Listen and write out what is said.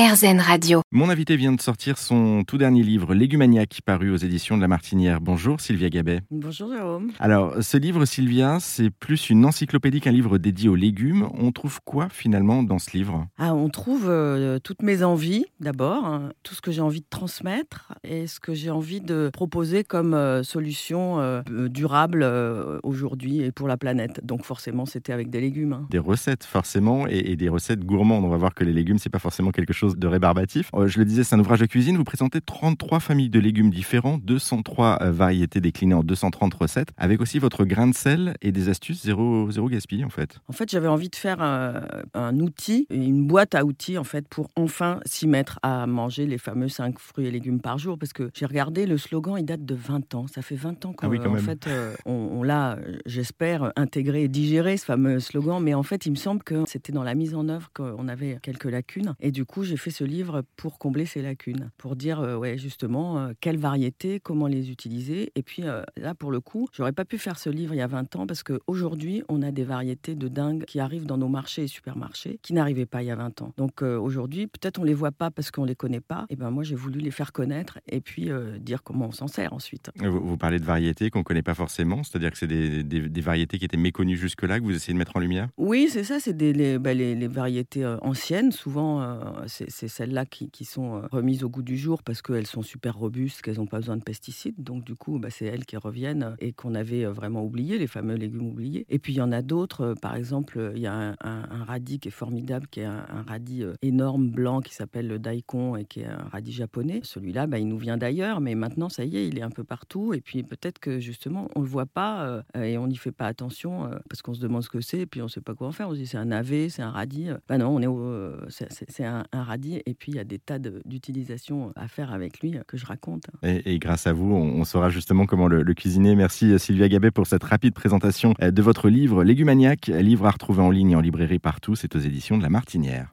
RZN Radio. Mon invité vient de sortir son tout dernier livre, Légumaniac, paru aux éditions de La Martinière. Bonjour Sylvia Gabet. Bonjour Jérôme. Alors, ce livre, Sylvia, c'est plus une encyclopédie qu'un livre dédié aux légumes. On trouve quoi finalement dans ce livre? Ah, on trouve euh, toutes mes envies d'abord, hein, tout ce que j'ai envie de transmettre et ce que j'ai envie de proposer comme euh, solution euh, durable aujourd'hui et pour la planète. Donc forcément, c'était avec des légumes. hein. Des recettes, forcément, et, et des recettes gourmandes. On va voir que les légumes, c'est pas forcément quelque chose de rébarbatif. Euh, je le disais, c'est un ouvrage de cuisine. Vous présentez 33 familles de légumes différents, 203 euh, variétés déclinées en 230 recettes, avec aussi votre grain de sel et des astuces zéro, zéro gaspille, en fait. En fait, j'avais envie de faire euh, un outil, une boîte à outils en fait pour enfin s'y mettre à manger les fameux 5 fruits et légumes par jour parce que j'ai regardé le slogan, il date de 20 ans. Ça fait 20 ans qu'on Ah oui, quand en même. fait on, on l'a j'espère intégré et digéré ce fameux slogan mais en fait, il me semble que c'était dans la mise en œuvre qu'on avait quelques lacunes et du coup, j'ai fait ce livre pour combler ces lacunes, pour dire euh, ouais, justement euh, quelles variétés, comment les utiliser et puis euh, là pour le coup, j'aurais pas pu faire ce livre il y a 20 ans parce qu'aujourd'hui, on a des variétés de dingue qui arrivent dans nos marchés et supermarchés qui n'arrivaient pas il y a 20 ans. Donc aujourd'hui, peut-être on les voit pas parce qu'on les connaît pas. Et ben moi, j'ai voulu les faire connaître et puis dire comment on s'en sert ensuite. Vous, vous parlez de variétés qu'on connaît pas forcément, c'est-à-dire que c'est des, des- des variétés qui étaient méconnues jusque-là, que vous essayez de mettre en lumière? Oui, c'est ça, c'est des, les, bah, les- les variétés anciennes. Souvent, c'est c'est celles-là qui, qui sont euh, remises au goût du jour parce qu'elles sont super robustes, qu'elles n'ont pas besoin de pesticides. Donc, du coup, bah, c'est elles qui reviennent et qu'on avait euh, vraiment oubliées, les fameux légumes oubliés. Et puis, il y en a d'autres. euh, Par exemple, il y a un, radis qui est formidable, qui est un, radis énorme, blanc, qui s'appelle le daikon et qui est un radis japonais. Celui-là, bah, il nous vient d'ailleurs, mais maintenant, ça y est, il est un peu partout. Et puis, peut-être que justement, on le voit pas et on n'y fait pas attention parce qu'on se demande ce que c'est et puis on sait pas quoi en faire. On se dit c'est un navet, c'est un radis. Bah non, on est euh, c'est- un et puis il y a des tas d'utilisations à faire avec lui que je raconte. Et, grâce à vous, on, on saura justement comment le, le cuisiner. Merci euh, Sylvia Gabet pour cette rapide présentation euh, de votre livre Légumaniac, livre à retrouver en ligne et en librairie partout. C'est aux éditions de La Martinière.